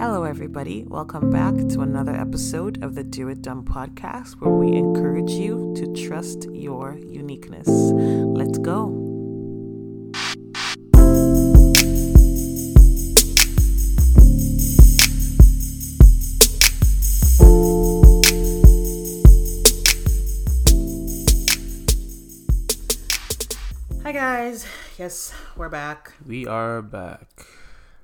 Hello, everybody. Welcome back to another episode of the Do It Dumb podcast where we encourage you to trust your uniqueness. Let's go. Hi, guys. Yes, we're back. We are back.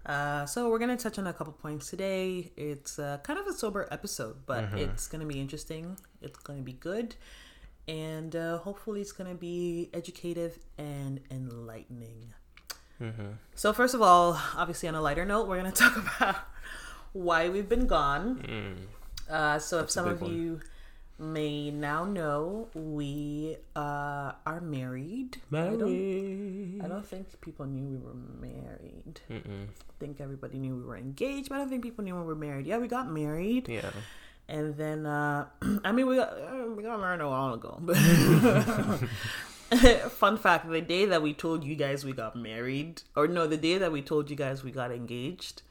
Uh, so we're gonna touch on a couple points today. It's uh, kind of a sober episode, but it's gonna be interesting. It's gonna be good, and uh, hopefully, it's gonna be educative and enlightening. So first of all, obviously, on a lighter note, we're gonna talk about why we've been gone. Uh, so if some of one. you may now know, we uh, are married. I don't, Married. I don't think people knew we were married. Mm-mm. I think everybody knew we were engaged, but I don't think people knew we were married. Yeah, we got married, Yeah. and then uh, I mean we got uh, we got married a while ago. Fun fact: the day that we told you guys we got married, or no, the day that we told you guys we got engaged,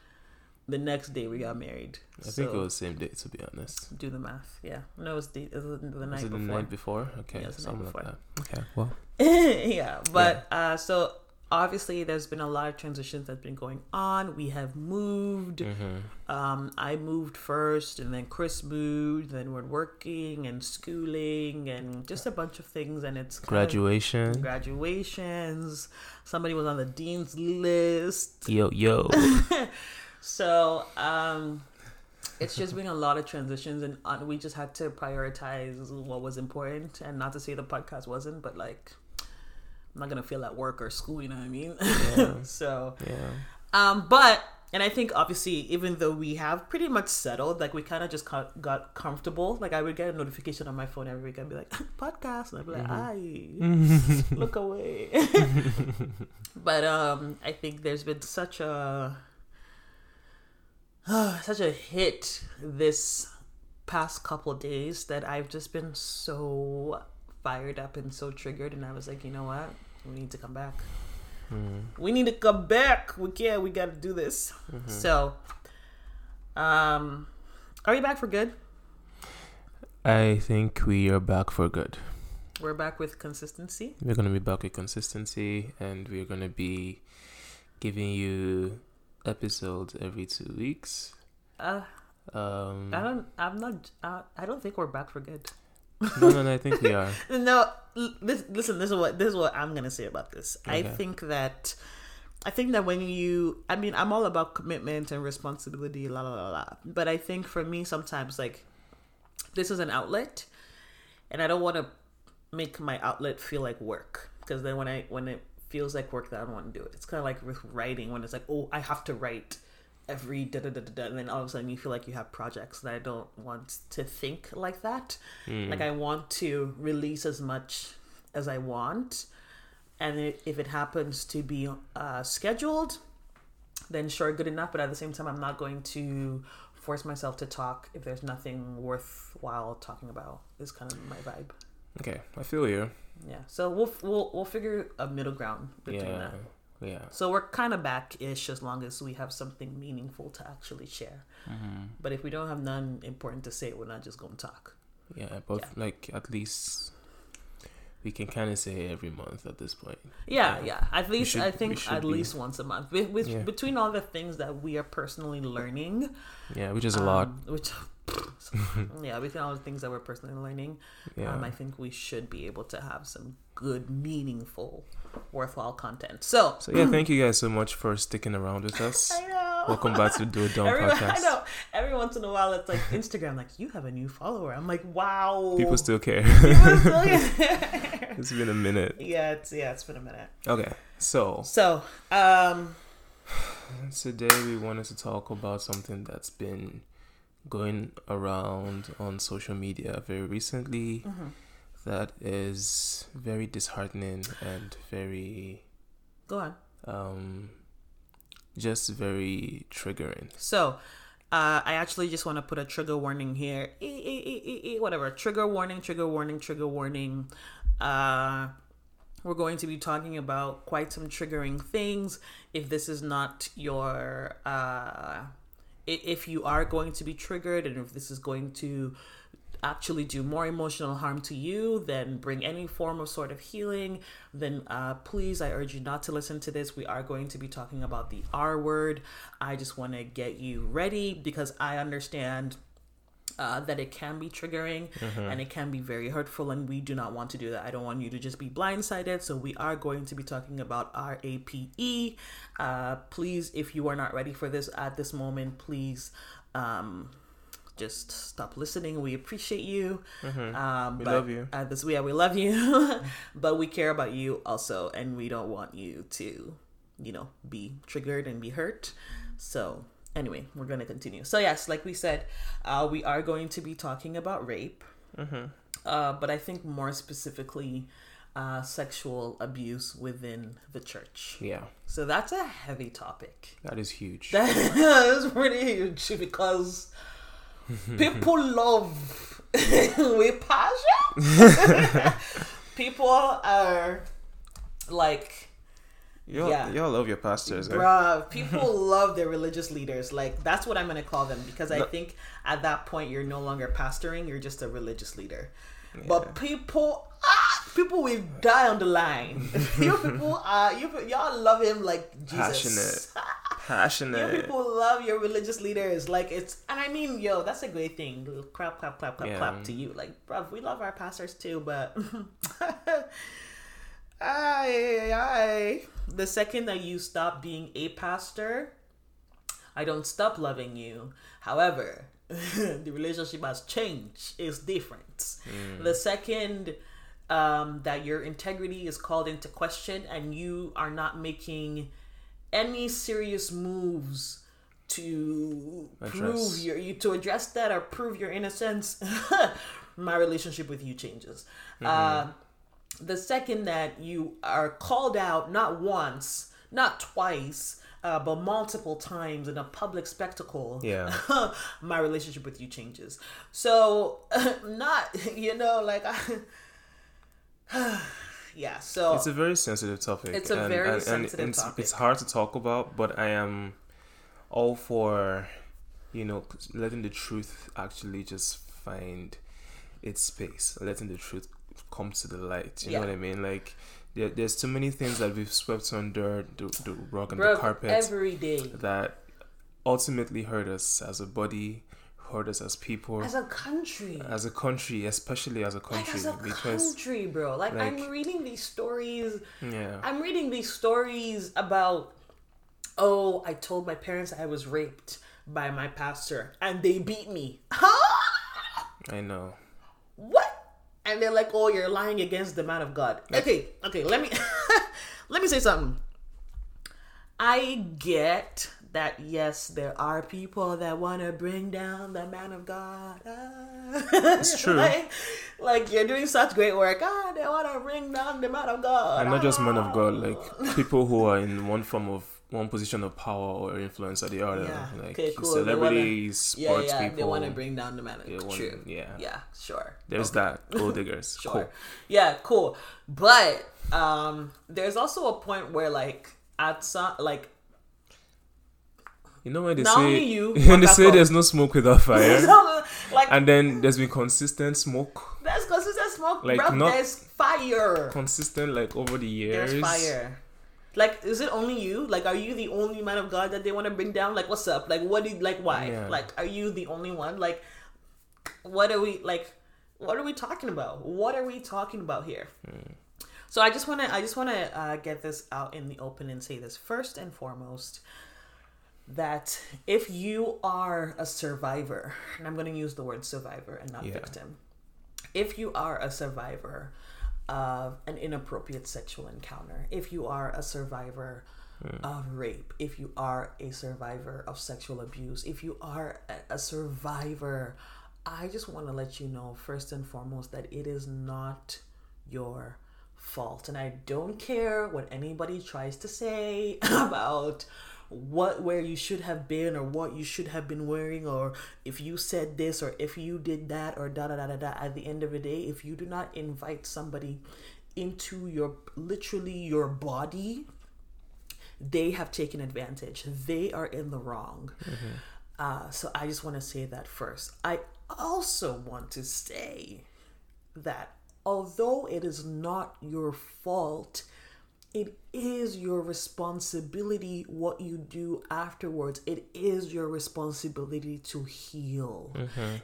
the next day we got married. I think it was the same day, to be honest. do the math. Yeah, no, it was the, it was the night Was it the before. night before? Okay, Yeah, it was the night something like that. Okay, well. yeah, but uh, so obviously there's been a lot of transitions that's been going on. We have moved. Mm-hmm. Um, I moved first, and then Chris moved. Then we're working and schooling and just a bunch of things. And it's kind of- Graduation. graduations. Somebody was on the dean's list. Yo, yo. So um, it's just been a lot of transitions, and uh, we just had to prioritize what was important. And not to say the podcast wasn't, but like I'm not gonna feel at work or school. You know what I mean? Yeah. so yeah. um, but and I think obviously, even though we have pretty much settled, like we kind of just got, got comfortable. Like I would get a notification on my phone every week. I'd be like, podcast, and I'd be like, "Aye, look away." but um, I think there's been such a such a hit this past couple days that I've just been so fired up and so triggered, and I was like, you know what, we need to come back we need to come back. We can't. We got to do this. So, um, are we back for good? I think we are back for good. We're back with consistency. We're going to be back with consistency and we're going to be giving you episodes every two weeks. Uh, Um, I don't. I'm not. Uh, I don't think we're back for good. no, no, no, I think we are. No, this, listen. This is what this is what I'm gonna say about this. I think that. I think that when you, I mean, I'm all about commitment and responsibility, la la la la. But I think for me, sometimes like, this is an outlet, and I don't want to make my outlet feel like work because then when I when it feels like work, that I don't want to do it. It's kind of like with writing when it's like, oh, I have to write every da da da da and then all of a sudden you feel like you have projects, that I don't want to think like that. Like I want to release as much as I want, and i- if it happens to be uh, scheduled, then sure, good enough. But at the same time, I'm not going to force myself to talk if there's nothing worthwhile talking about. Is kind of my vibe. Okay, I feel you. Yeah. So we'll we'll we'll figure a middle ground between Yeah. that. Yeah. So we're kind of back ish as long as we have something meaningful to actually share. But if we don't have none important to say, we're not just going to talk. Yeah, but Yeah. like at least we can kind of say every month at this point. Yeah, Yeah. yeah. At least should- I think at be. least once a month. With, with Yeah. between all the things that we are personally learning, Yeah, which is a lot. um, which yeah, between all the things that we're personally learning, Yeah. um, I think we should be able to have some good, meaningful, worthwhile content. So, So yeah, thank you guys so much for sticking around with us. I know. Welcome back to the Do It Dumb Every, I know. Every once in a while, it's like Instagram, like you have a new follower. I'm like, wow. People still care. People still- it's been a minute. yeah, it's yeah, it's been a minute. Okay, so So, um, today we wanted to talk about something that's been going around on social media very recently mhm. that is very disheartening and very go on. um just very triggering. So, uh, I actually just want to put a trigger warning here. E- e- e- e- e- whatever. Trigger warning, trigger warning, trigger warning. Uh, we're going to be talking about quite some triggering things. If this is not your, uh, if you are going to be triggered and if this is going to actually do more emotional harm to you than bring any form of sort of healing, then uh, please, I urge you not to listen to this. We are going to be talking about the R word. I just want to get you ready because I understand uh, that it can be triggering and it can be very hurtful, and we do not want to do that. I don't want you to just be blindsided. So, we are going to be talking about RAPE. Uh, please, if you are not ready for this at this moment, please. Um, just stop listening. We appreciate you. Um, We but love you. At this, yeah, we love you, but we care about you also, and we don't want you to, you know, be triggered and be hurt. So anyway, we're gonna continue. So yes, like we said, uh, we are going to be talking about rape, uh, but I think more specifically, uh, sexual abuse within the church. Yeah, So that's a heavy topic. that is huge. That is pretty huge because people love with passion. people are like, y'all, yeah. y'all love your pastors, eh? bruh, people love their religious leaders. Like, that's what I'm going to call them because I No- think at that point you're no longer pastoring, you're just a religious leader. But people, ah, people will die on the line. you people are, you y'all love him like Jesus. Passionate. You Passionate. people love your religious leaders. Like it's, and I mean, yo, that's a great thing. Clap, clap, clap, clap, Yeah. clap to you. Like, bruv, we love our pastors too, but I, I, the second that you stop being a pastor, I don't stop loving you. However, the relationship has changed. It's different. The second um, that your integrity is called into question and you are not making any serious moves to prove your you to address that or prove your innocence, my relationship with you changes. Uh, the second that you are called out not once, not twice, uh, but multiple times in a public spectacle, Yeah. my relationship with you changes. So, not you know like I, yeah. So It's a very sensitive topic. It's a very sensitive it's, topic. It's hard to talk about, but I am all for, you know, letting the truth actually just find its space, letting the truth come to the light. You Yeah. know what I mean? Like, there, there's too many things that we've swept under the, the rug and Bro, the carpet every day that ultimately hurt us as a body, hurt us as people, as a country. as a country, especially as a country. like as a because country, bro. Like, I'm reading these stories. yeah, I'm reading these stories about, oh, I told my parents I was raped by my pastor and they beat me. I know. And they're like, oh, you're lying against the man of God. Okay, okay, let me let me say something. I get that yes, there are people that want to bring down the man of God. It's true. like, like you're doing such great work. Ah, they want to bring down the man of God. and not just man of God, Ah. like people who are in one form of one position of power or influence or the other, Yeah. like Okay, cool. They wanna- celebrities, Yeah, sports yeah, people. they want to bring down the man of they God. want- True. yeah. Yeah, sure. There's that gold diggers. Sure. Cool. Yeah, cool. But um there's also a point where like at some like You know when they Not say you, when they say there's no smoke without fire, like and then there's been consistent smoke, there's consistent smoke, Like, bro. not- there's fire. consistent like over the years. There's fire. Like, is it only you? Like, are you the only man of God that they want to bring down? Like, what's up? Like, what did like why? Yeah. Like, are you the only one? Like, what are we like? What are we talking about? What are we talking about here? So I just want to I just want to uh, get this out in the open and say this first and foremost that if you are a survivor, and I'm going to use the word survivor and not Yeah. victim, if you are a survivor of an inappropriate sexual encounter, if you are a survivor hmm. of rape, if you are a survivor of sexual abuse, if you are a- a survivor, I just want to let you know first and foremost that it is not your fault. And I don't care what anybody tries to say about what where you should have been or what you should have been wearing or if you said this or if you did that or da da da da da. At the end of the day if you do not invite somebody into your literally your body they have taken advantage. They are in the wrong. Uh, so I just want to say that first. I also want to say that although it is not your fault, it is your responsibility what you do afterwards. It is your responsibility to heal.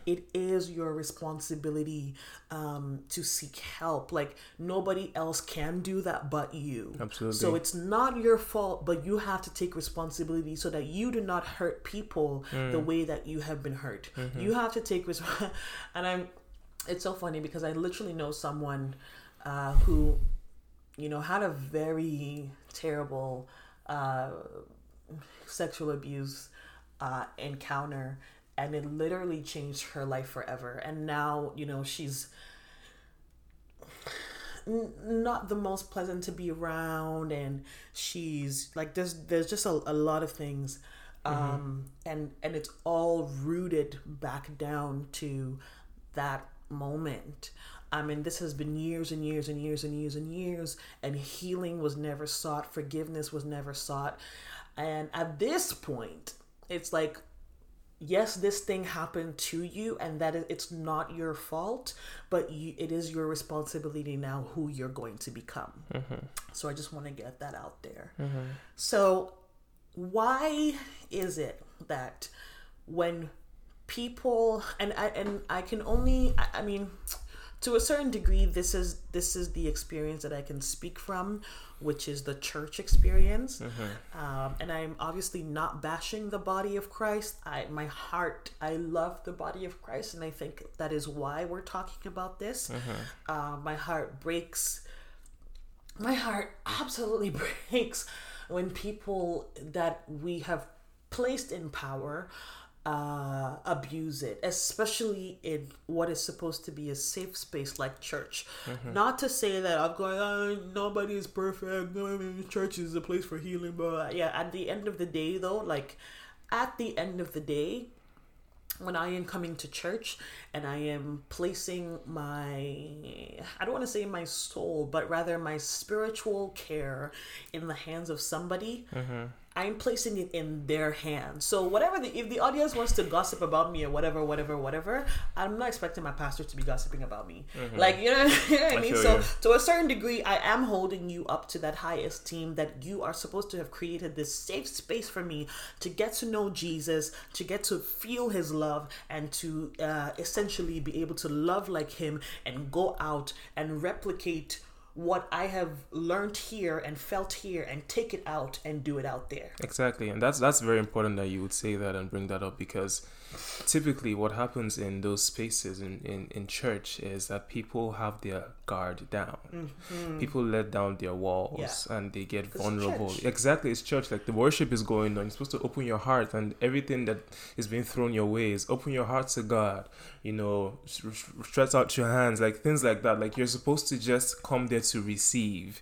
It is your responsibility um, to seek help. Like nobody else can do that but you. Absolutely. So it's not your fault, but you have to take responsibility so that you do not hurt people the way that you have been hurt. You have to take responsibility. and I'm. It's so funny because I literally know someone uh, who you know, had a very terrible uh, sexual abuse uh, encounter, and it literally changed her life forever. And now, you know, she's n- not the most pleasant to be around, and she's like, there's there's just a, a lot of things. Um, and and it's all rooted back down to that moment. I mean, this has been years and years and years and years and years, and healing was never sought, forgiveness was never sought. And at this point, it's like, yes, this thing happened to you, and that it's not your fault, but you, it is your responsibility now who you're going to become. Mm-hmm. So I just want to get that out there. Mm-hmm. So, why is it that when people and I and I can only I, I mean to a certain degree this is this is the experience that I can speak from which is the church experience. Um, and I'm obviously not bashing the body of Christ. I my heart I love the body of Christ and I think that is why we're talking about this. Uh, my heart breaks my heart absolutely breaks when people that we have placed in power uh, abuse it, especially in what is supposed to be a safe space like church. Not to say that I'm going, oh, nobody is perfect. No, I mean, church is a place for healing, but yeah, at the end of the day, though, like at the end of the day, when I am coming to church and I am placing my, I don't want to say my soul, but rather my spiritual care in the hands of somebody, I'm placing it in their hands. So whatever the, if the audience wants to gossip about me or whatever, whatever, whatever, I'm not expecting my pastor to be gossiping about me. Like you know, you know what I mean. feel So you. to a certain degree, I am holding you up to that high esteem that you are supposed to have created this safe space for me to get to know Jesus, to get to feel his love, and to uh, essentially be able to love like him and go out and replicate what I have learned here and felt here and take it out and do it out there. Exactly, and that's that's very important that you would say that and bring that up because typically what happens in those spaces in, in, in church is that people have their guard down. People let down their walls Mm-hmm. Yeah. and they get vulnerable. Exactly, it's church. Like the worship is going on. You're supposed to open your heart and everything that is being thrown your way is open your heart to God. You know, stretch out your hands, like things like that. Like you're supposed to just come there to receive.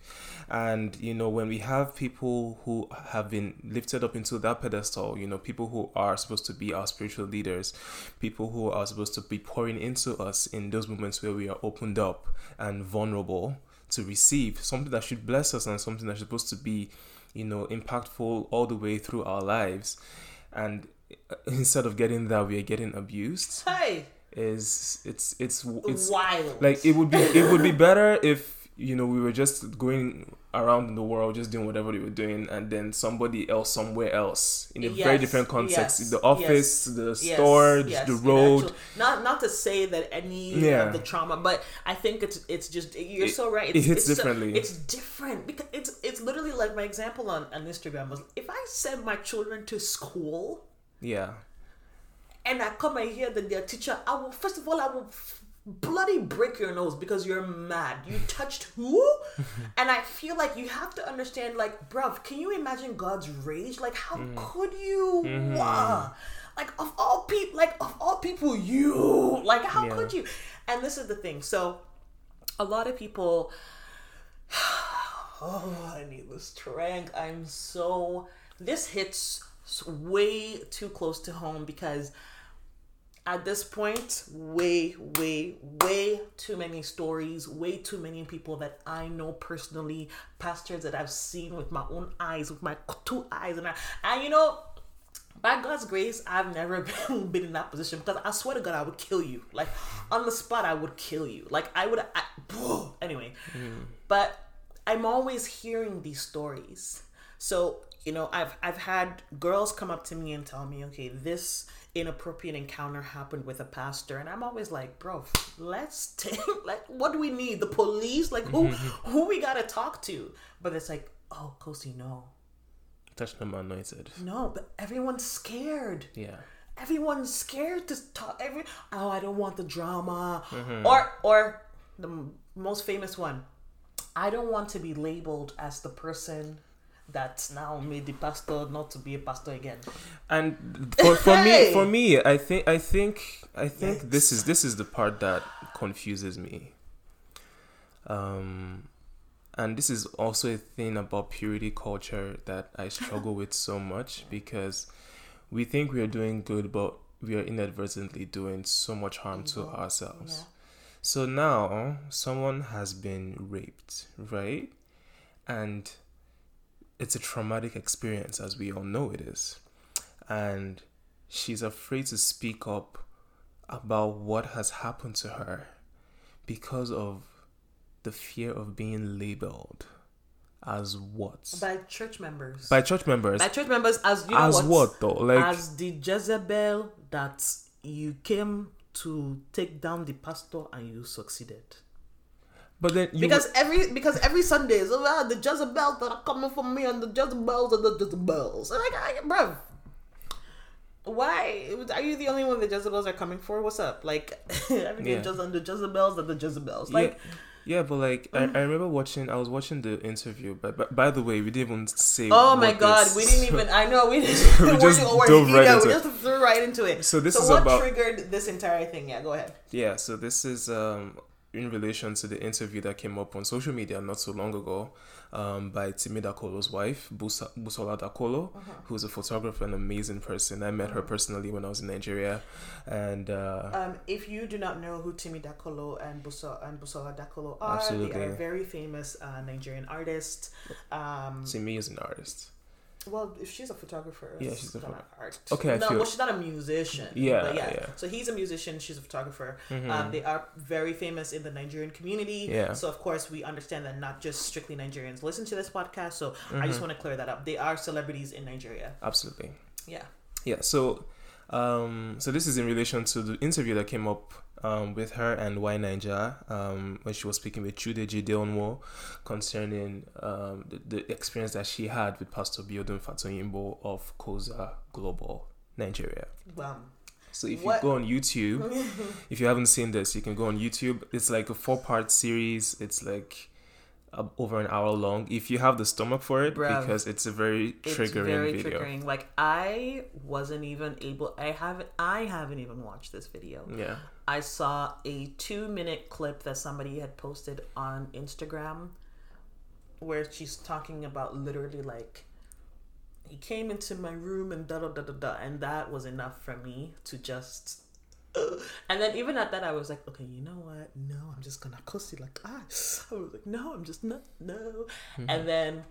And you know, when we have people who have been lifted up into that pedestal, you know, people who are supposed to be our spiritual leaders, people who are supposed to be pouring into us in those moments where we are opened up and vulnerable to receive something that should bless us and something that's supposed to be, you know, impactful all the way through our lives. And instead of getting that, we are getting abused. Hey, Is it's it's it's wild. like it would be it would be better if you know we were just going around in the world just doing whatever they were doing and then somebody else somewhere else in a very different context yes, the office yes, the store yes, the road actual- not not to say that any Yeah. of the trauma, but I think it's it's just you're It- so right. it It's, hits it's so- differently. it's different because it's it's literally like my example on on Instagram was if I send my children to school yeah and I come and hear that their teacher, I will first of all I will f- bloody break your nose because you're mad. You touched who? and I feel like you have to understand, like, bruv, can you imagine God's rage? Like, how mm. could you? Mm-hmm. Wah. Like of all people, like of all people, you like how Yeah. could you? And this is the thing. So, a lot of people. Oh, I need the strength. I'm so. This hits way too close to home because at this point, way, way, way too many stories, way too many people that I know personally, pastors that I've seen with my own eyes, with my two eyes, and I, and you know, by God's grace, I've never been, been in that position because I swear to God, I would kill you. Like on the spot, I would kill you. Like I would. I, anyway, mm. but I'm always hearing these stories. So you know, I've I've had girls come up to me and tell me, okay, this inappropriate encounter happened with a pastor, and I'm always like, bro, let's take like, what do we need? The police? Like who who we gotta talk to? But it's like, oh, Kosi, no, Touch them anointed. no, but everyone's scared. Yeah. Everyone's scared to talk. Every oh, I don't want the drama. Mm-hmm. Or or the m- most famous one. I don't want to be labeled as the person that's now made the pastor not to be a pastor again. And for, for Hey! me, for me, I think, I think, I think Yikes. this is this is the part that confuses me. Um, and this is also a thing about purity culture that I struggle with so much because we think we are doing good, but we are inadvertently doing so much harm to Evil. ourselves. Yeah. So now someone has been raped, right? And it's a traumatic experience, as we all know it is. And she's afraid to speak up about what has happened to her because of the fear of being labeled as what? By church members. By church members. By church members as you know as what? what though? Like as the Jezebel that you came to take down the pastor and you succeeded. But then you because every because every Sunday is oh, the Jezebels that are coming for me and the Jezebels and the Jezebels. And like, I, bruv, why are you the only one the Jezebels are coming for? What's up? Like everything Yeah. just on the Jezebels and the Jezebels. Like yeah, yeah, but like I, I remember watching. I was watching the interview. But, but by the way, we didn't even say. Oh my god, this- we didn't even. I know we didn't. We just dove right yeah, into we just threw right into it. So this so is what about- triggered this entire thing? Yeah, go ahead. Yeah, so this is um in relation to the interview that came up on social media not so long ago um, by Timi Dakolo's wife, Busa- Busola Dakolo, Uh-huh. who's a photographer, an amazing person. I met her personally when I was in Nigeria, and uh, Um, if you do not know who Timi Dakolo and Buso and Busola Dakolo are, they are very famous uh, Nigerian artists. Um, Timi is an artist. Well, if she's a photographer, Yeah, she's a not photo- art. Okay, I no, well, she's not a musician. Yeah, but yeah. yeah. So he's a musician. She's a photographer. Mhm. Um, they are very famous in the Nigerian community. Yeah. So of course we understand that not just strictly Nigerians listen to this podcast. So I Mm-hmm. just want to clear that up. They are celebrities in Nigeria. Absolutely. Yeah. Yeah, so um, so this is in relation to the interview that came up um, with her and YNaija um, when she was speaking with Chude Jideonwo concerning um, the, the experience that she had with Pastor Biodun Fatoyinbo of COZA Global Nigeria. Well, So if What- you go on YouTube, if you haven't seen this, you can go on YouTube. It's like a four-part series. It's like uh, over an hour long. If you have the stomach for it, Bruv. because it's a very triggering it's very video. triggering. Like I wasn't even able. I haven't. I haven't even watched this video. Yeah. I saw a two minute clip that somebody had posted on Instagram where she's talking about literally like he came into my room and da da da da da and that was enough for me to just and then even at that I was like okay you know what no I'm just gonna cuss you like ah I was like no I'm just not no and then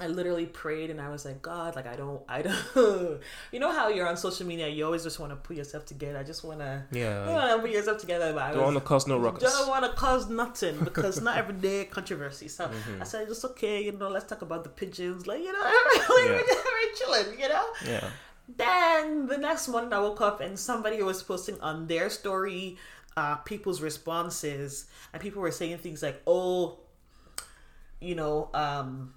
I literally prayed and I was like, God, like I don't, I don't. you know how you're on social media, you always just want to put yourself together. I just want to, Yeah. you want to put yourself together. But I Don't want to cause no ruckus. don't want to cause nothing because not every day controversy. So I said, it's okay, you know, let's talk about the pigeons. Like, you know, we're, Yeah. we're chilling, you know? Yeah. Then the next morning I woke up and somebody was posting on their story uh, people's responses, and people were saying things like, oh, you know, um,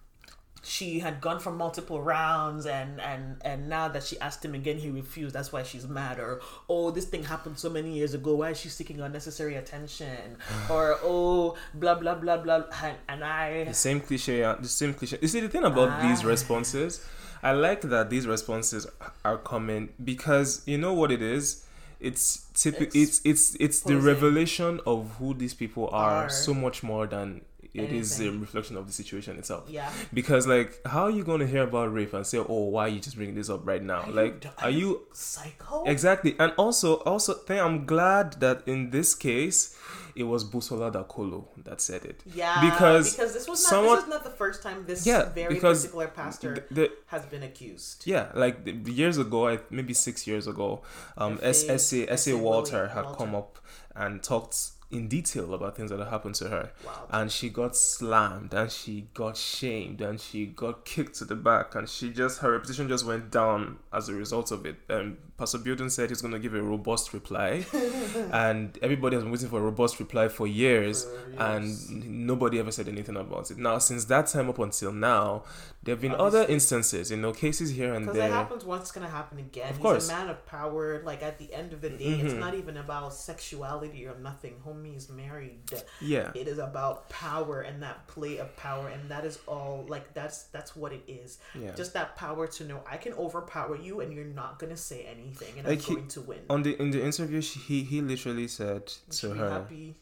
she had gone for multiple rounds and and and now that she asked him again he refused that's why she's mad or oh this thing happened so many years ago why is she seeking unnecessary attention or oh blah blah blah blah and, and i The same cliche. The same cliche. You see, the thing about these Ah. responses, I like that these responses are coming because you know what it is. It's typical. It's It's it's the revelation of who these people are, Are. so much more than it is a reflection of the situation itself. yeah Because like, how are you going to hear about rape and say, "Oh, why are you just bringing this up right now?" Are you like, d- are you psycho Exactly. And also also thing I'm glad that in this case it was Busola Dakolo that said it. Yeah, Because because this was not someone- this is not the first time this Yeah, very particular pastor The- the- has been accused. yeah, like years ago, I, maybe six years ago, um, S. S. A. S. A. Walter. had come up and talked in detail about things that had happened to her. Wow. and she got slammed and she got shamed and she got kicked to the back and she just her reputation just went down as a result of it and pastor Biodun said he's going to give a robust reply and everybody has been waiting for a robust reply for years For and years. n- nobody ever said anything about it now since that time up until now there have been other instances you know cases here and there. Because it happens once, it's gonna happen again. Of He's course. a man of power. Like at the end of the day, it's Mhm. not even about sexuality or nothing. Homie is married. yeah It is about power and that play of power, and that is all. Like that's that's what it is. yeah Just that power to know I can overpower you, and you're not gonna say anything, and Like I'm he- going to win. on the in the interview she, he he literally said You to her happy.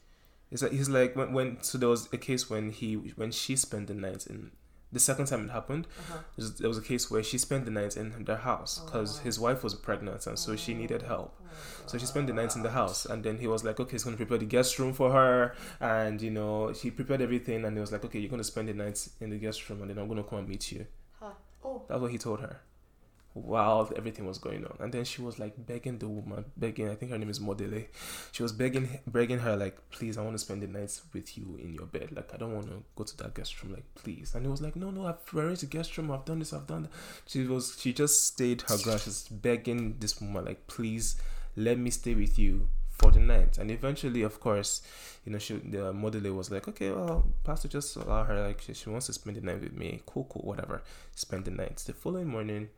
It's like he's like when, when so there was a case when he when she spent the night in the second time it happened Uh-huh. there was, a case where she spent the night in their house Oh, because wow. his wife was pregnant and so she needed help Oh, so she spent the night in the house and then he was like okay he's going to prepare the guest room for her and you know he prepared everything and he was like okay you're going to spend the night in the guest room and then i'm going to come and meet you Huh. Oh, that's what he told her while everything was going on. And then she was like begging the woman begging i think her name is modele. She was begging begging her like please i want to spend the night with you in your bed. Like i don't want to go to that guest room. Like please. And he was like no no i've arranged the guest room. I've done this i've done that. She was she just stayed her ground. She's begging this woman like please let me stay with you for the night. And eventually of course you know she the modele was like okay well pastor just allow her like she, she wants to spend the night with me. Cool cool whatever. Spend the night. The following morning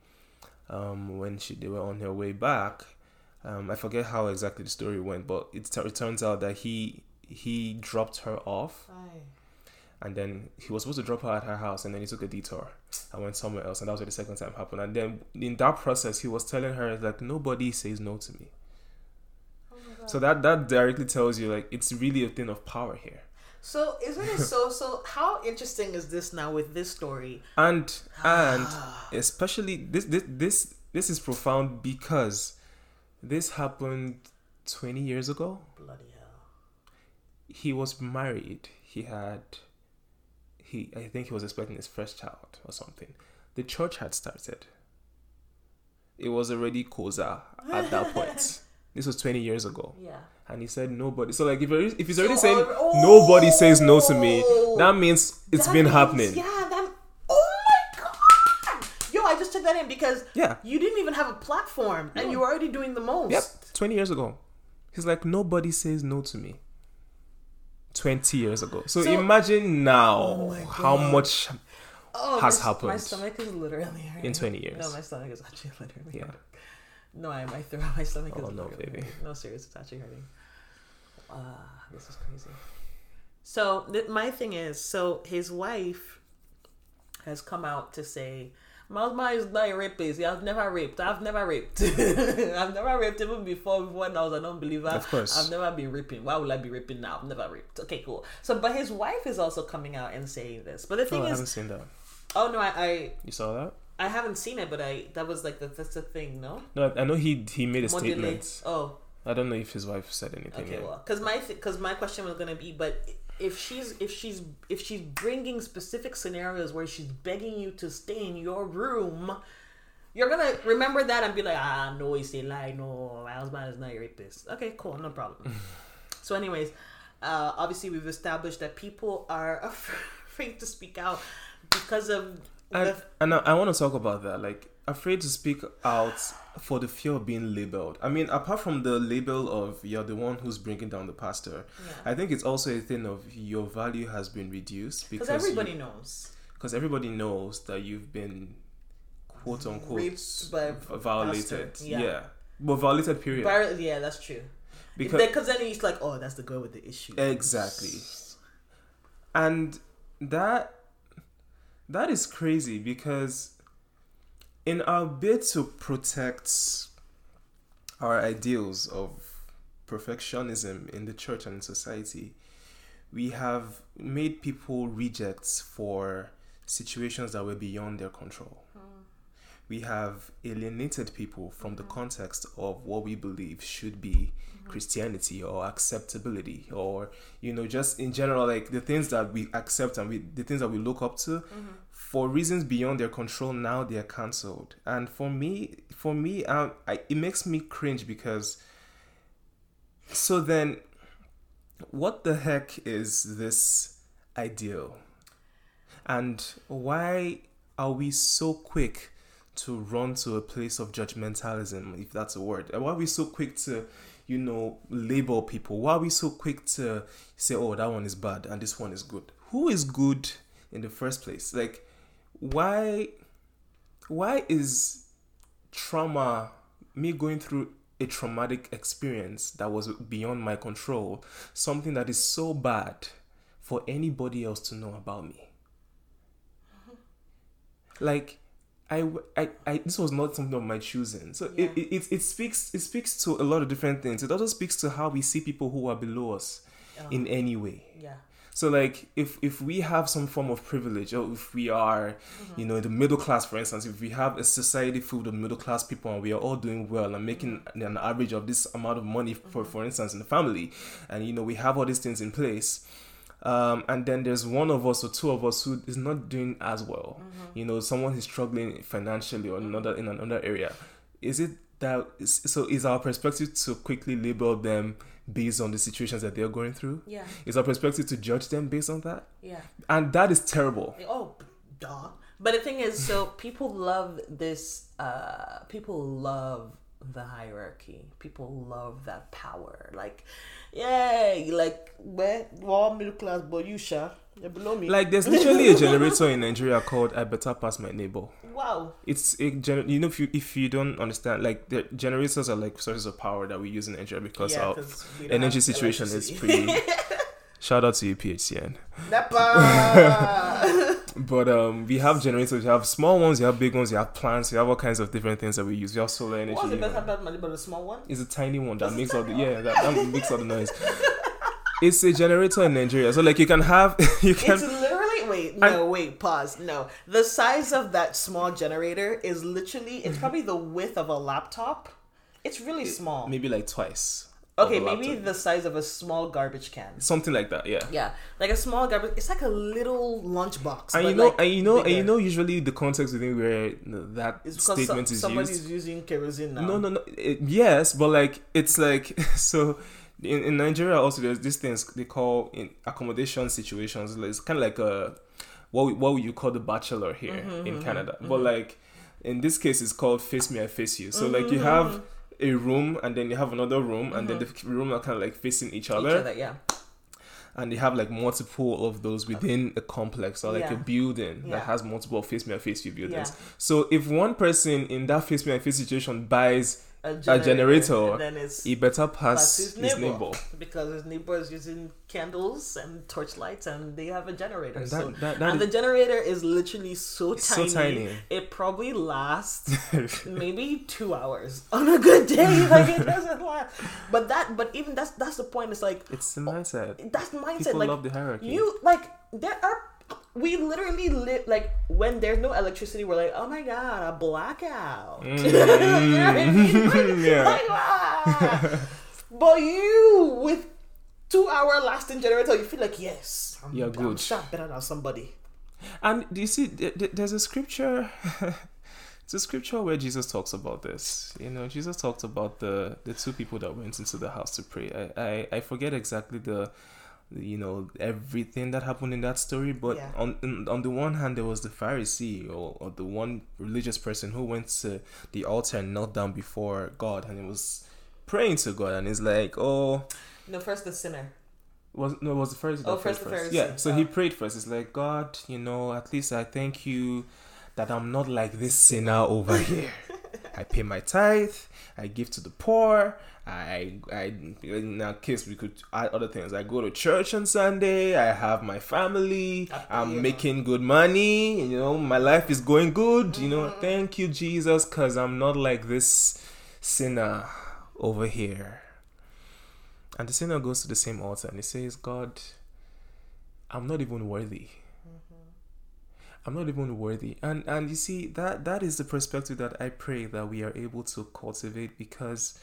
um, when she they were on her way back. Um, I forget how exactly the story went, but it, t- it turns out that he he dropped her off, aye. and then he was supposed to drop her at her house, and then he took a detour and went somewhere else, and that was where the second time happened. And then in that process, he was telling her that nobody says no to me. Oh. So that that directly tells you like it's really a thing of power here. So isn't it so so how interesting is this now with this story? and ah. and especially this this this this is profound because this happened 20 years ago. Bloody hell. he was married. He had he i think he was expecting his first child or something. The church had started. It was already COZA at that point this was 20 years ago Yeah. and he said nobody so like if, if he's already So, saying uh, oh, nobody says no to me that means it's That been means- happening Yeah, that Oh my god! Yo, I just took that in because yeah you didn't even have a platform and you were already doing the most. Yep, 20 years ago. He's like, nobody says no to me. 20 years ago. So, So- imagine now Oh how much Oh, has my, happened My stomach is literally hurting. in 20 years. No, my stomach is actually literally Yeah. hurting. No, I my throat, my stomach is Oh, no, baby. No, serious, it's actually hurting. Ah, this is crazy. So th- my thing is, so his wife has come out to say, Malma is not a rapist. I've never raped. I've never raped. I've never raped even before when I was an unbeliever. Of course. I've never been raping. Why would I be raping now? I've never raped. Okay, cool. So, but his wife is also coming out and saying this. But the thing Oh, I haven't seen that. oh no, I, I You saw that? I haven't seen it, but I that was like the, that's the thing, no? No, I know he he made a statement. Oh, I don't know if his wife said anything okay. yet. Well, because my because my question was gonna be, but if she's if she's if she's bringing specific scenarios where she's begging you to stay in your room, you're gonna remember that and be like, ah, no, it's a lie. No, my husband is not a rapist. Okay, cool, no problem. so, anyways, uh, obviously we've established that people are afraid to speak out because of And, and I, I want to talk about that. Like, afraid to speak out for the fear of being labeled. I mean, apart from the label of you're the one who's bringing down the pastor, Yeah. I think it's also a thing of your value has been reduced because because you- everybody knows. because everybody knows that you've been quote unquote Raped by violated. Yeah. yeah. But violated period. Yeah, that's true. because Because then he's like, oh, that's the girl with the issue. exactly. And that that is crazy because in our bid to protect our ideals of perfectionism in the church and in society, we have made people rejects for situations that were beyond their control. Hmm. we have alienated people from the hmm. context of what we believe should be hmm. Christianity or acceptability or you know just in general like the things that we accept and we the things that we look up to for reasons beyond their control now they are cancelled. And for me for me I, it makes me cringe because so then what the heck is this ideal? And why are we so quick to run to a place of judgmentalism if that's a word? Why are we so quick to you know label people? Why are we so quick to say oh that one is bad and this one is good. Who is good in the first place? Like why why is trauma me going through a traumatic experience that was beyond my control something that is so bad for anybody else to know about me? Like I, I, I this was not something of my choosing. So Yeah. it, it, it speaks it speaks to a lot of different things. It also speaks to how we see people who are below us in any way. Yeah. So like if if we have some form of privilege or if we are mm-hmm. you know the middle class for instance if we have a society filled with middle class people and we are all doing well and making mm-hmm. an average of this amount of money for mm-hmm. for instance in the family and you know we have all these things in place um, and then there's one of us or two of us who is not doing as well you know someone is struggling financially or another in another area. Is it that is, so is our perspective to quickly label them based on the situations that they're going through Yeah. is our perspective to judge them based on that Yeah. and that is terrible Oh, duh. But the thing is, so people love this. Uh, people love the hierarchy. People love that power. Like, yay! Like, we're all middle class, but you, sure, you're below me. like there's literally a generator in nigeria called i better pass my neighbor wow. it's a gener- you know if you if you don't understand like the generators are like sources of power that we use in nigeria because Yeah, our energy situation is pretty shout out to you phcn but um we have generators you have small ones you have big ones you have plants you have all kinds of different things that we use you have solar energy What's the best about money, but a small one? It's a tiny one that makes all the yeah that, that makes all the noise. It's a generator in Nigeria, so like you can have you can wait no wait pause no the size of that small generator is literally it's mm-hmm. probably the width of a laptop. It's really small. maybe like twice. Okay, maybe the size of a small garbage can. something like that. Yeah. Yeah, like a small garbage. It's like a little lunchbox. And you know, like and you know, and you know, usually the context within where that it's statement some, is somebody's used. using kerosene now. No, no, no. It, yes, but like it's like so. In, in Nigeria, also there's these things they call in accommodation situations. It's kind of like a what what you call the bachelor here Mm-hmm, in Canada, but like in this case, it's called face me, I face you. So like you Mm-hmm, have a room, and then you have another room, and then the room are kind of like facing each Each other, other, yeah. and they have like multiple of those within a complex or like Yeah. a building Yeah. that has multiple face me, I face you buildings. Yeah. So if one person in that face me, I face situation buys A generator, and then it's he better pass his his neighbor. neighbor. because his neighbor is using candles and torchlights, and they have a generator. And so that, that, that and the generator is literally so so tiny. tiny. It probably lasts maybe two hours on a good day. Like it doesn't last. But that, but even that's that's the point. It's like it's the mindset. that's mindset. People like love the hierarchy. you, like there are. We literally live like when there's no electricity, we're like, oh my god, a blackout. you know what I mean? Like, Mm. Yeah. like, ah. but you with two hour lasting generator, you feel like yes, I'm, You're I'm good. sharp better than somebody. And do you see, th- th- there's a scripture. It's a scripture where Jesus talks about this. You know, Jesus talked about the the two people that went into the house to pray. I I, I forget exactly the, you know, everything that happened in that story. But Yeah. on on the one hand, there was the Pharisee or, or the one religious person who went to the altar and knelt down before God and he was praying to God and he's like, oh. No, first the sinner. Was no, it was the Pharisee. Oh, prayed first the Pharisee. Yeah, so he Oh. prayed first. It's like God, you know, at least I thank you that I'm not like this sinner over here. I pay my tithe. I give to the poor. I, I, in that case, we could add other things. I go to church on Sunday. I have my family. I'm Yeah. making good money. You know, my life is going good. You Mm-hmm. know, thank you, Jesus, because I'm not like this sinner over here. And the sinner goes to the same altar and he says, God, I'm not even worthy. I'm not even worthy. And and you see that that is the perspective that I pray that we are able to cultivate because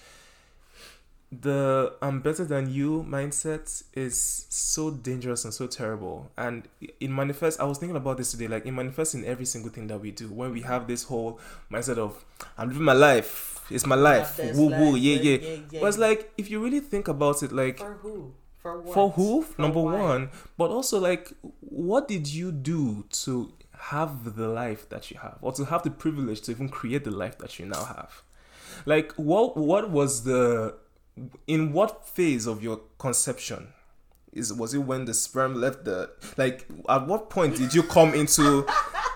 the I'm better than you mindset is so dangerous and so terrible. And it manifests I was thinking about this today, like it manifests in every single thing that we do. When we have this whole mindset of I'm living my life, it's my life. Woo woo, yeah, yeah, yeah. yeah, yeah. But it's like if you really think about it, like For who? For what? for who For number why? one but also like what did you do to have the life that you have or to have the privilege to even create the life that you now have like what what was the in what phase of your conception is was it when the sperm left the like at what point did you come into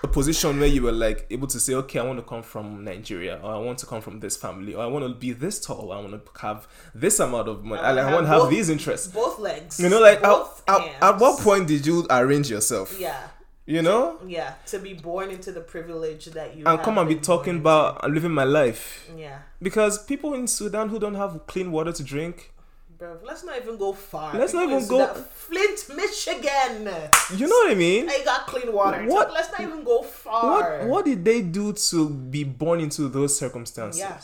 a position where you were like able to say okay i want to come from nigeria or i want to come from this family or i want to be this tall i want to have this amount of money i, I want to have have both- these interests Both legs. you know, like at, both at, at what point did you arrange yourself? Yeah. You know, Yeah. To be born into the privilege that you and have come and be talking about living my life. Yeah. because people in Sudan who don't have clean water to drink, Bro, let's not even go far. Let's not even go- Sudan- Flint, Michigan. you know what I mean? They got clean water. What- Let's not even go far. What what did they do to be born into those circumstances? Yeah.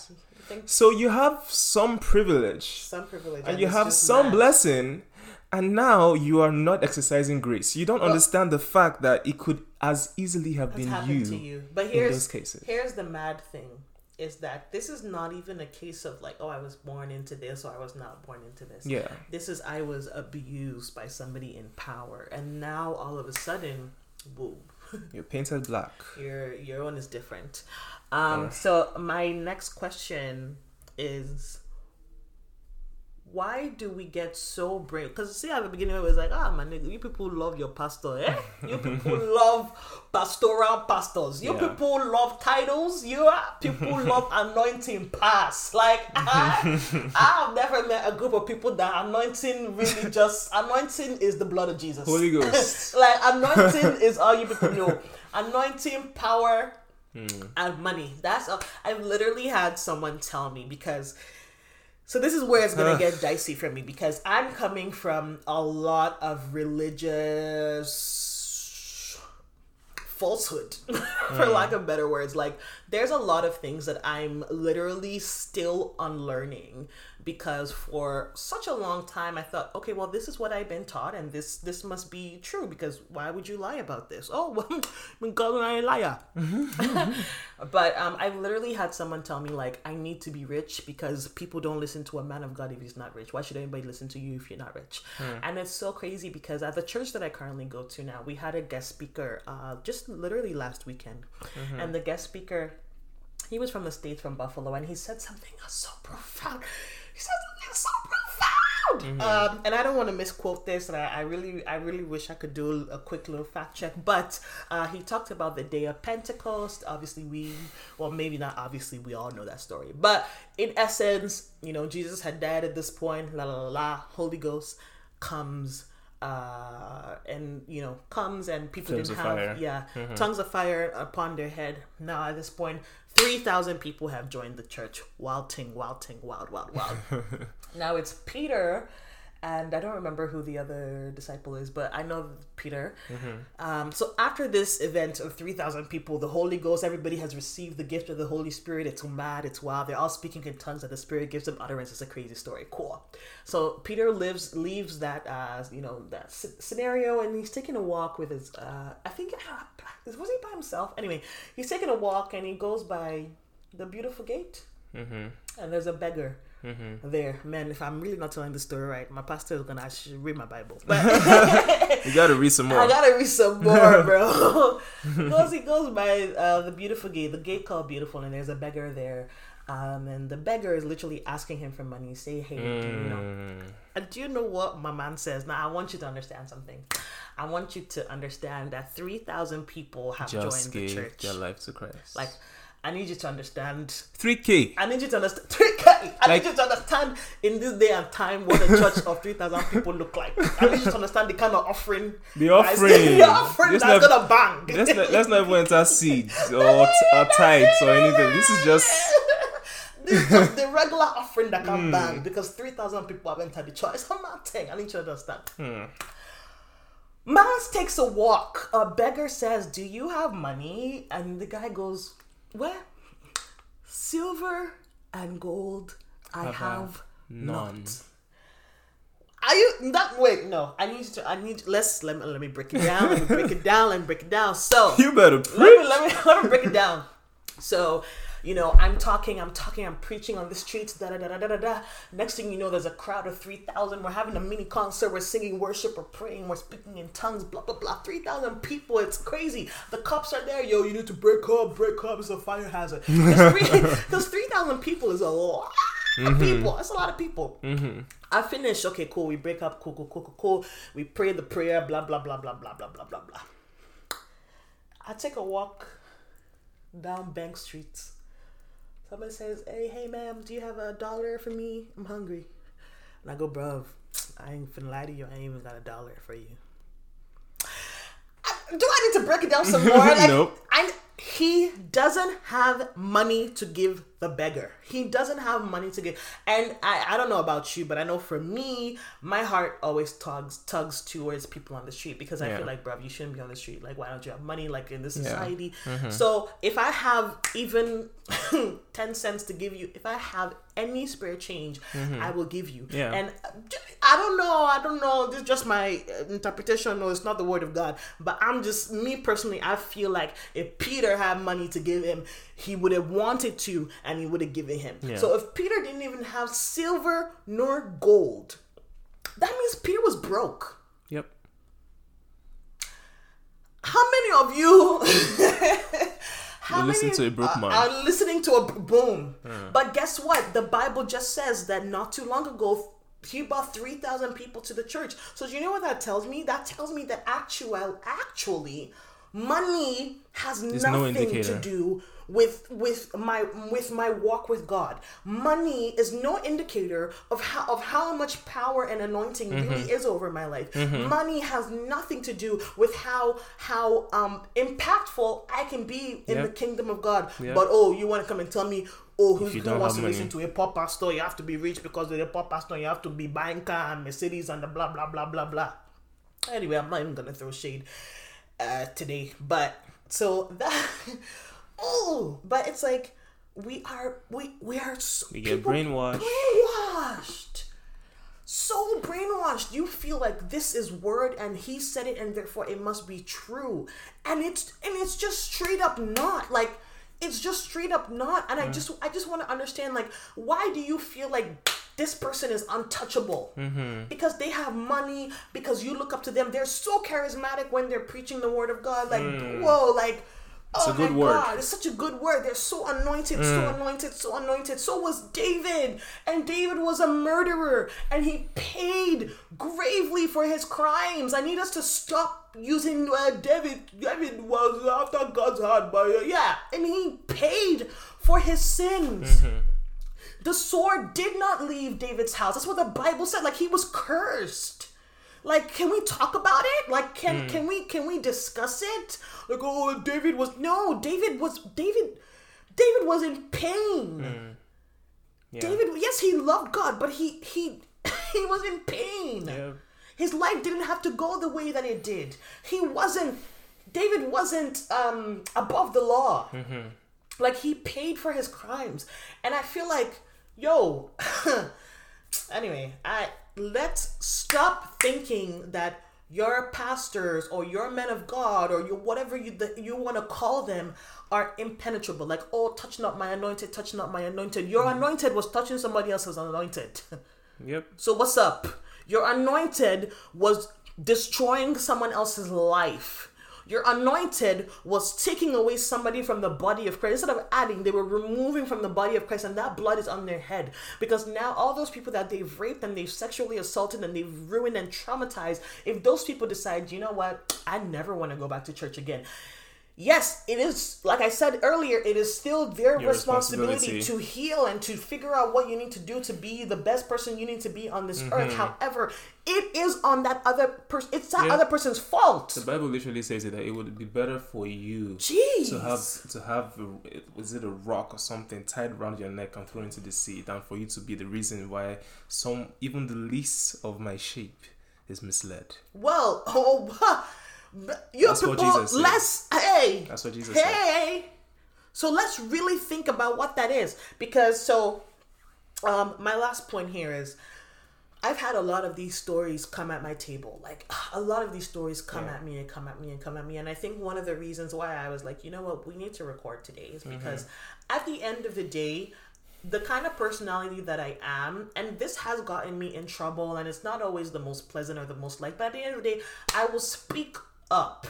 So you have some privilege some privilege. and you have some mad. blessing and now you are not exercising grace. You don't understand the fact that it could as easily have been you, to you. But in here's those cases. here's the mad thing is that this is not even a case of like, oh, I was born into this or I was not born into this. Yeah. This is I was abused by somebody in power, and now all of a sudden, boom, You're painted black. your your own is different. Um, Yeah. so my next question is. Why do we get so brave? Because see, at the beginning, it was like, ah, my nigga, you people love your pastor, eh? You people love pastoral pastors. You Yeah. people love titles. You people love anointing pass. Like, I, I've never met a group of people that anointing really just anointing is the blood of Jesus. Holy Ghost. like anointing is all you people know. Anointing, power, and money. That's all. I've literally had someone tell me because. So this is where it's gonna get dicey for me because I'm coming from a lot of religious falsehood, for mm. lack of better words. Like there's a lot of things that I'm literally still unlearning because for such a long time I thought, okay, well this is what I've been taught and this this must be true because why would you lie about this? Oh, well, God and I a liar. But um, I literally had someone tell me like I need to be rich because people don't listen to a man of God if he's not rich. Why should anybody listen to you if you're not rich? And it's so crazy because at the church that I currently go to now, we had a guest speaker uh, just literally last weekend, and the guest speaker, he was from the states from Buffalo, and he said something so profound. He said something so profound. Um, and I don't want to misquote this, and I, I really, I really wish I could do a quick little fact check. But uh, he talked about the day of Pentecost. Obviously, we, well, maybe not. Obviously, we all know that story. But in essence, you know, Jesus had died at this point. La la la la. Holy Ghost comes. Uh, and you know comes and people didn't have fire. yeah tongues of fire upon their head now at this point 3000 people have joined the church wild ting wild ting wild wild wild. Now it's peter and i don't remember who the other disciple is but i know peter. Um, so after this event of 3000 people the holy ghost everybody has received the gift of the holy spirit. It's mad it's wild. They're all speaking in tongues that the spirit gives them utterance. It's a crazy story. Cool. So peter lives leaves that uh, you know that s- scenario and he's taking a walk with his uh, i think was he by himself? Anyway he's taking a walk and he goes by the beautiful gate. Mm-hmm. and there's a beggar there. Man, if I'm really not telling the story right, my pastor is gonna should read my Bible. But You gotta read some more. I gotta read some more, bro. goes, he goes by uh, the beautiful gate, the gate called Beautiful, and there's a beggar there. Um, and the beggar is literally asking him for money. Say, hey, do you know? Mm. And do you know what my man says? Now, I want you to understand something. I want you to understand that 3,000 people have Just joined the church. their life to Christ. Like, I need you to understand 3K. I need you to understand. I Like- need you to understand in this day and time what a church of three thousand people look like. I need you to understand the kind of offering. The that's- offering. the offering Let's that's not- gonna bang. Let's not, let's not even enter seeds or, or tithes or anything. This is just this is just the regular offering that can bang because three thousand people have entered the church. It's mad thing. I need you to understand. Hmm. Mans takes a walk. A beggar says, Do you have money? And the guy goes, Where? Silver and gold I have, have none. Not. Are you that wait, no. I need to I need let's let me let me break it down. Let me break it down, let me break it down. So You better preach. Let me let me let me break it down. So you know, I'm talking, I'm talking, I'm preaching on the streets, da da da da da da. Next thing you know, there's a crowd of 3,000. We're having a mini concert, we're singing worship, we're praying, we're speaking in tongues, blah blah blah. 3,000 people, it's crazy. The cops are there, yo, you need to break up, break up, it's a fire hazard. Because 3,000 people is a lot of mm-hmm. people, that's a lot of people. Mm-hmm. I finish, okay, cool, we break up, cool, cool, cool, cool, cool. We pray the prayer, blah blah blah blah blah blah blah blah blah. I take a walk down Bank Street Somebody says, "Hey, hey, ma'am, do you have a dollar for me? I'm hungry." And I go, "Bruv, I ain't finna lie to you. I ain't even got a dollar for you." I, do I need to break it down some more? Like, nope. I he doesn't have money to give the beggar. He doesn't have money to give. And I, I don't know about you, but I know for me, my heart always tugs tugs towards people on the street because I yeah. feel like, bro, you shouldn't be on the street. Like, why don't you have money like in this society? Yeah. Mm-hmm. So if I have even 10 cents to give you, if I have any spare change, mm-hmm. I will give you. Yeah. And uh, I don't know, I don't know. This is just my interpretation. No, it's not the word of God. But I'm just, me personally, I feel like if Peter had money to give him, he would have wanted to and he would have given him. Yeah. So if Peter didn't even have silver nor gold, that means Peter was broke. Yep. How many of you How listen to a broke man. Are listening to a boom. Uh. But guess what? The Bible just says that not too long ago he brought 3000 people to the church. So do you know what that tells me? That tells me that actual actually money has There's nothing no to do with with my with my walk with God. Money is no indicator of how of how much power and anointing mm-hmm. really is over my life. Mm-hmm. Money has nothing to do with how how um impactful I can be in yep. the kingdom of God. Yep. But oh, you want to come and tell me oh, who, who wants to money. listen to a pop pastor? You have to be rich because of the pop pastor. You have to be buying car and Mercedes and the blah blah blah blah blah. Anyway, I'm not even gonna throw shade uh, today, but so that oh, but it's like we are we we are so, we get brainwashed. Brainwashed. So brainwashed. You feel like this is word and he said it and therefore it must be true. And it's and it's just straight up not. Like it's just straight up not. And. I just I just want to understand like why do you feel like this person is untouchable mm-hmm. because they have money because you look up to them they're so charismatic when they're preaching the word of god like mm. whoa like it's oh my word. God, it's such a good word. They're so anointed, mm. so anointed, so anointed. So was David. And David was a murderer. And he paid gravely for his crimes. I need us to stop using uh, David. David was after God's heart. But uh, yeah. And he paid for his sins. Mm-hmm. The sword did not leave David's house. That's what the Bible said. Like he was cursed. Like, can we talk about it? Like, can mm. can we can we discuss it? Like, oh, David was no, David was David. David was in pain. Mm. Yeah. David, yes, he loved God, but he he he was in pain. Yeah. His life didn't have to go the way that it did. He wasn't. David wasn't um, above the law. Mm-hmm. Like he paid for his crimes, and I feel like, yo. anyway, I let's stop thinking that your pastors or your men of God or your whatever you you want to call them are impenetrable. Like, oh, touch not my anointed, touch not my anointed. Your mm. anointed was touching somebody else's anointed. Yep. So what's up? Your anointed was destroying someone else's life. Your anointed was taking away somebody from the body of Christ. Instead of adding, they were removing from the body of Christ, and that blood is on their head. Because now all those people that they've raped and they've sexually assaulted and they've ruined and traumatized, if those people decide, you know what, I never want to go back to church again yes, it is, like I said earlier, it is still their responsibility, responsibility, to heal and to figure out what you need to do to be the best person you need to be on this mm-hmm. earth. However, it is on that other person, it's that yeah. other person's fault. The Bible literally says it, that it would be better for you Jeez. to have, to have, was it a rock or something tied around your neck and thrown into the sea than for you to be the reason why some, even the least of my sheep is misled. Well, oh, you That's people, Jesus let's hey, That's what Jesus said. hey. So let's really think about what that is because so, um, my last point here is. I've had a lot of these stories come at my table. Like a lot of these stories come Yeah. at me and come at me and come at me. And I think one of the reasons why I was like, you know what, we need to record today is because at the end of the day, the kind of personality that I am, and this has gotten me in trouble, and it's not always the most pleasant or the most liked, but at the end of the day, I will speak up.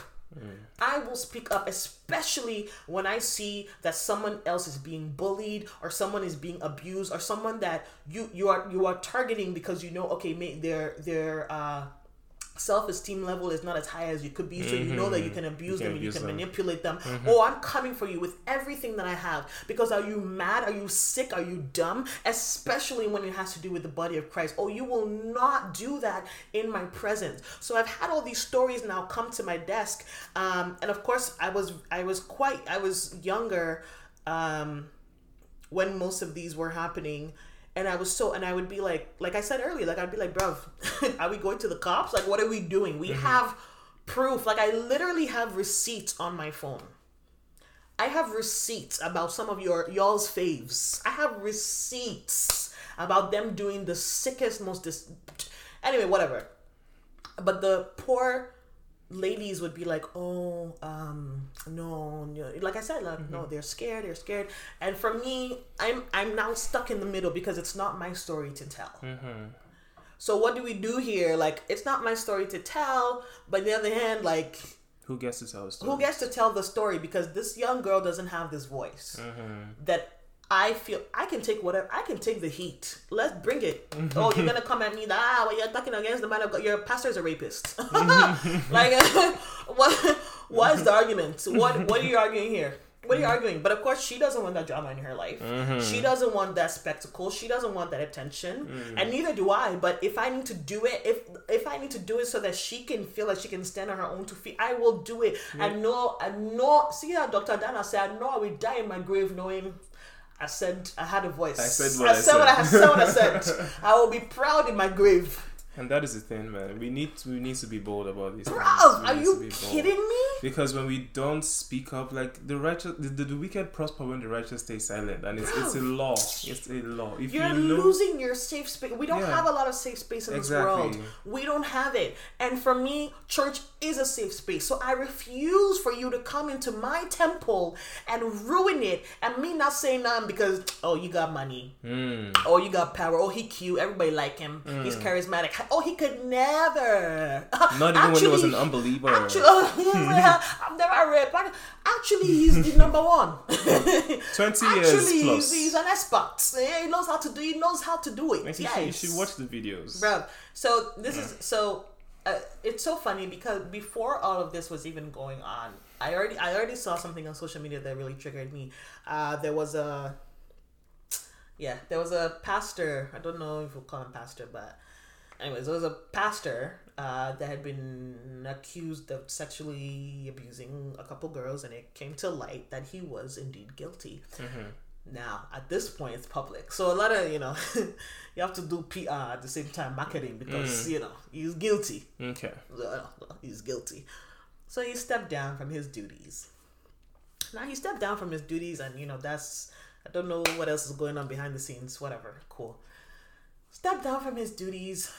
I will speak up, especially when I see that someone else is being bullied or someone is being abused or someone that you you are you are targeting because you know okay, they're they're uh, self esteem level is not as high as you could be, so you know that you can abuse can them and you can them. manipulate them. Oh, I'm coming for you with everything that I have because are you mad? Are you sick? Are you dumb? Especially when it has to do with the body of Christ. Oh, you will not do that in my presence. So I've had all these stories now come to my desk, um, and of course I was I was quite I was younger. Um, when most of these were happening and I was so and I would be like like I said earlier like I'd be like bruv are we going to the cops? Like what are we doing? We mm-hmm. have proof. Like I literally have receipts on my phone. I have receipts about some of your y'all's faves. I have receipts about them doing the sickest most dis- anyway whatever. But the poor ladies would be like, "Oh, um, no, no," like I said, like, no, mm-hmm. they're scared, they're scared. And for me, I'm I'm now stuck in the middle because it's not my story to tell. Mm-hmm. So what do we do here? Like, it's not my story to tell, but on the other hand, like, Who gets to tell a story? who gets to tell the story? Because this young girl doesn't have this voice mm-hmm. that. I feel I can take whatever I can take the heat. Let's bring it. Mm-hmm. oh, you're gonna come at me? Ah, well, you're talking against the man of God. Your pastor's a rapist. Mm-hmm. like, what? What is the argument? Mm-hmm. What? What are you arguing here? What are you arguing? But of course, she doesn't want that drama in her life. She doesn't want that spectacle. She doesn't want that attention, and neither do I. But if I need to do it, if if I need to do it so that she can feel like she can stand on her own two feet, I will do it. I know. I know. See how Dr. Dana said, "I know I will die in my grave knowing." I said I had a voice. I said what I I said what I said. What I said. I will be proud in my grave. And that is the thing, man. We need to, we need to be bold about these things. Bruv, are you bold. kidding me? Because when we don't speak up, like the righteous, the, the, the wicked prosper when the righteous stay silent, and it's, it's a law. It's a law. If You're you know, losing your safe space. We don't Yeah. have a lot of safe space in Exactly. this world. We don't have it. And for me, church is a safe space. So I refuse for you to come into my temple and ruin it. And me not saying nothing because, oh, you got money. Hmm. Oh, you got power. Oh, he cute. Everybody like him. He's charismatic. Oh, he could never. not even when he was an unbeliever. Actually, I've never read. Actually, he's the number one. Twenty Actually, years he's, plus. he's an expert. Eh, He knows how to do. He knows how to do it. Like, you, should, you should watch the videos. Bro, so this is so. Uh, it's so funny because before all of this was even going on, I already I already saw something on social media that really triggered me. Uh, there was a yeah, there was a pastor. I don't know if we'll call him pastor, but anyways, there was a pastor uh, that had been accused of sexually abusing a couple girls, and it came to light that he was indeed guilty. Now, at this point, it's public, so a lot of you know, you have to do PR at the same time, marketing because you know he's guilty. Okay. He's guilty, so he stepped down from his duties. Now he stepped down from his duties, and you know that's I don't know what else is going on behind the scenes. Whatever, cool. Stepped down from his duties.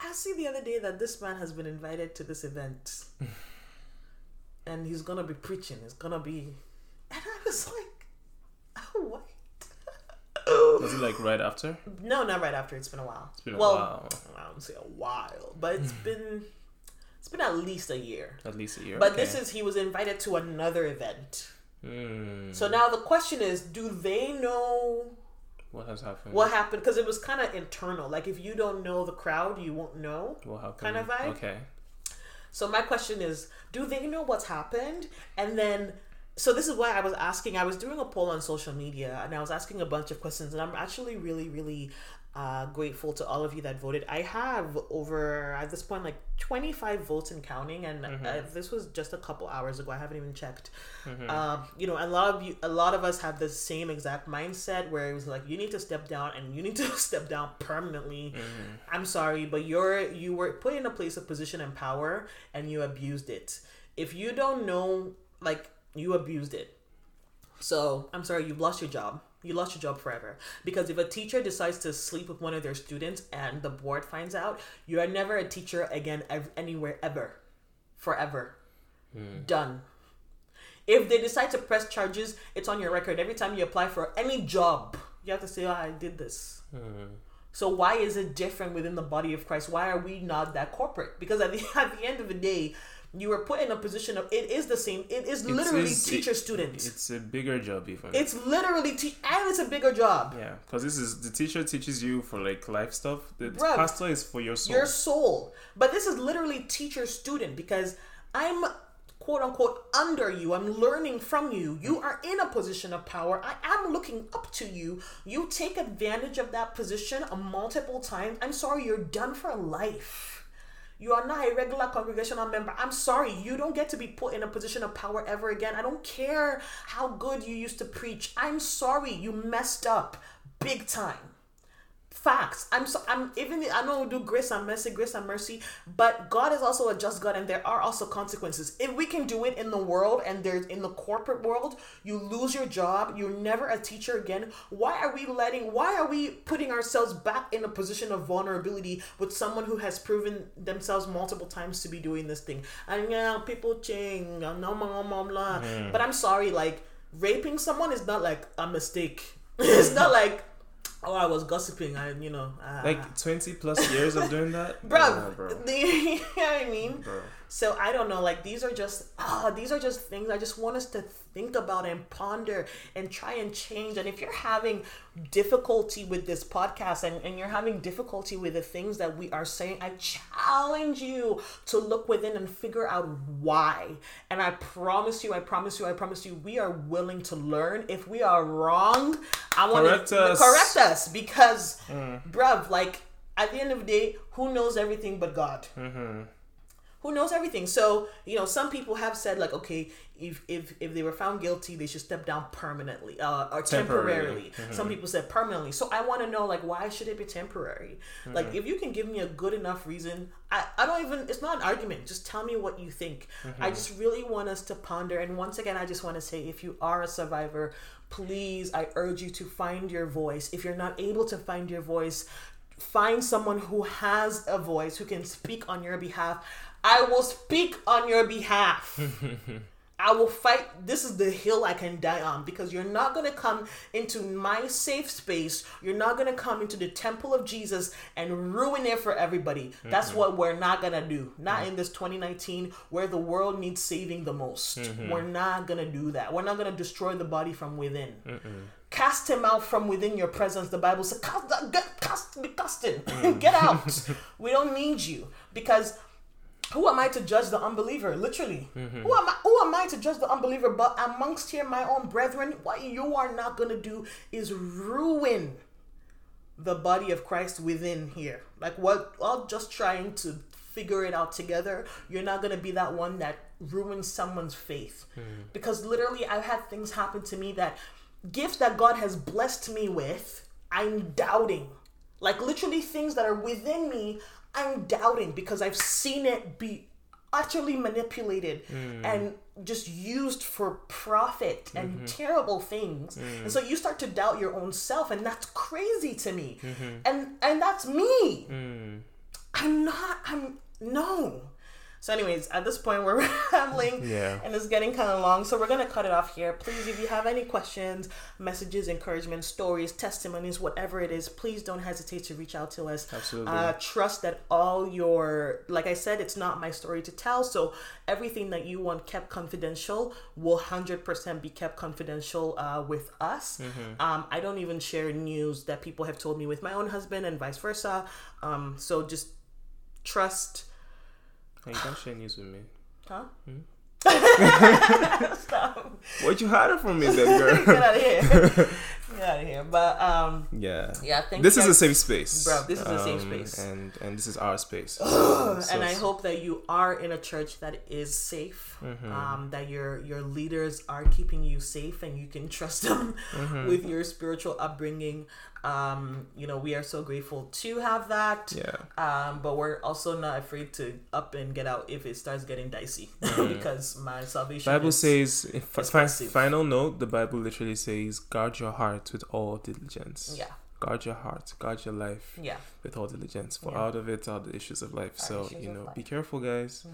I see the other day that this man has been invited to this event, and he's gonna be preaching. It's gonna be, and I was like, oh what? Was it like right after? No, not right after. It's been a while. It's been a well, while. I don't say a while, but it's been it's been at least a year. At least a year. But okay. this is he was invited to another event. Hmm. So now the question is, do they know What has happened? what happened? Because it was kind of internal. Like if you don't know the crowd, you won't know. What happened? kind of vibe? Okay. So my question is, do they know what's happened? And then so this is why I was asking. I was doing a poll on social media, and I was asking a bunch of questions, and I'm actually really, really uh, grateful to all of you that voted. I have over at this point like 25 votes and counting, and Mm-hmm. uh, this was just a couple hours ago. I haven't even checked. Um, you know, a lot of you, a lot of us have the same exact mindset where it was like you need to step down, and you need to step down permanently. Mm-hmm. I'm sorry, but you're you were put in a place of position and power, and you abused it. If you don't know, like you abused it. So I'm sorry, you've lost your job. You lost your job forever. Because if a teacher decides to sleep with one of their students and the board finds out, you are never a teacher again ev- anywhere ever. Forever. Hmm. Done. If they decide to press charges, it's on your record. Every time you apply for any job, you have to say, oh, I did this. Hmm. So why is it different within the body of Christ? Why are we not that corporate? Because at the at the end of the day, you were put in a position of it is the same. It is literally teacher student. It's, a bigger job It's literally te- and it's a bigger job. yeah, because this is the teacher teaches you for like life stuff. The Bruv, pastor is for your soul. Your soul. But this is literally teacher student because I'm quote unquote under you. I'm learning from you. You are in a position of power. I am looking up to you. You take advantage of that position a multiple times. I'm sorry, you're done for life. You are not a regular congregational member. I'm sorry, you don't get to be put in a position of power ever again. I don't care how good you used to preach. I'm sorry, you messed up big time facts. I'm so I'm even I know we do grace and mercy, grace and mercy, but God is also a just God, and there are also consequences. If we can do it in the world and there's in the corporate world, you lose your job, you're never a teacher again. Why are we letting? Why are we putting ourselves back in a position of vulnerability with someone who has proven themselves multiple times to be doing this thing? And yeah, people change. No, blah, blah, blah. Hmm. But I'm sorry, like raping someone is not like a mistake. it's not like oh I was gossiping. I you know uh, like twenty plus years of doing that, bro, Nah, bro. the, you know what I mean. Bro. So I don't know. Like these are just ah, these are just things I just want us to think about and ponder and try and change. And if you're having difficulty with this podcast and, and you're having difficulty with the things that we are saying, I challenge you to look within and figure out why. And I promise you, I promise you, I promise you, we are willing to learn. If we are wrong, I want Correct to us. correct us because, mm. bruv, like at the end of the day, who knows everything but God? Mm-hmm. Who knows everything. So you know some people have said like okay if if, if they were found guilty they should step down permanently uh, or temporarily, Temporarily. Mm-hmm. some people said permanently. So i want to know like why should it be temporary? Mm-hmm. like if you can give me a good enough reason I, I don't even it's not an argument. Just tell me what you think. Mm-hmm. i just really want us to ponder. And once again i just want to say if you are a survivor please i urge you to find your voice. If you're not able to find your voice find someone who has a voice who can speak on your behalf i will speak on your behalf I will fight. This is the hill I can die on because you're not going to come into my safe space. You're not going to come into the temple of Jesus and ruin it for everybody. That's what we're not going to do. Not mm. in this 2019 where the world needs saving the most. Mm-hmm. We're not going to do that. We're not going to destroy the body from within. Cast him out from within your presence. The Bible says, cast, get, cast, be casting. Mm. get out. we don't need you because who am I to judge the unbeliever? Literally, mm-hmm. who am I? Who am I to judge the unbeliever? But amongst here, my own brethren, what you are not gonna do is ruin the body of Christ within here. Like what? While just trying to figure it out together, you're not gonna be that one that ruins someone's faith. Mm-hmm. Because literally, I've had things happen to me that gifts that God has blessed me with, I'm doubting. Like literally things that are within me, I'm doubting because I've seen it be utterly manipulated hmm. and just used for profit and mm-hmm. terrible things. Hmm. And so you start to doubt your own self and that's crazy to me. Mm-hmm. And and that's me. Hmm. I'm not I'm no. So, anyways, at this point, we're rambling Yeah. and it's getting kind of long. So, we're going to cut it off here. Please, if you have any questions, messages, encouragement, stories, testimonies, whatever it is, please don't hesitate to reach out to us. Absolutely. Uh, trust that all your, like I said, it's not my story to tell. So, everything that you want kept confidential will 100% be kept confidential uh, with us. Um, I don't even share news that people have told me with my own husband and vice versa. Um, so, just trust. You can share news with me. Huh? Stop. What you hiding from me, then, girl? Get out of here. Get out of here. But um, yeah. yeah. Thank This is a safe space, Bro, this is a safe Um, space. and and this is our space. and I hope that you are in a church that is safe. Mm-hmm. Um, that your your leaders are keeping you safe and you can trust them Mm-hmm. with your spiritual upbringing. Um, you know, we are so grateful to have that. Yeah. Um, but we're also not afraid to up and get out if it starts getting dicey because my salvation. Mm-hmm. Bible is- says, if, fi- final note, the Bible literally says, guard your heart with all diligence. Yeah, Guard your heart, guard your life yeah. with all diligence. For Yeah. out of it are the issues of life. So, you know, be careful, guys.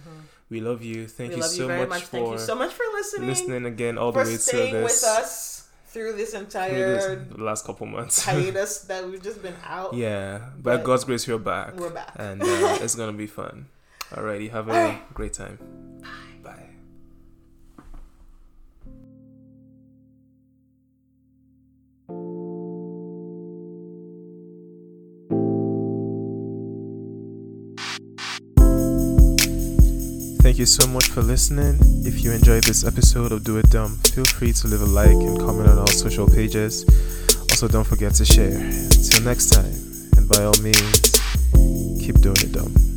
We love you. Thank we you love so you very much, much. for Thank you so much for listening. listening again all the way to this. with us through this through entire this- the last couple months. hiatus that we've just been out. yeah, by But- God's grace, we're back. We're back. And uh, it's to be fun. Alrighty, have a great time. Bye. Thank you so much for listening. If you enjoyed this episode of Do It Dumb, feel free to leave a like and comment on our social pages. Also, don't forget to share. Till next time, and by all means, keep doing it dumb.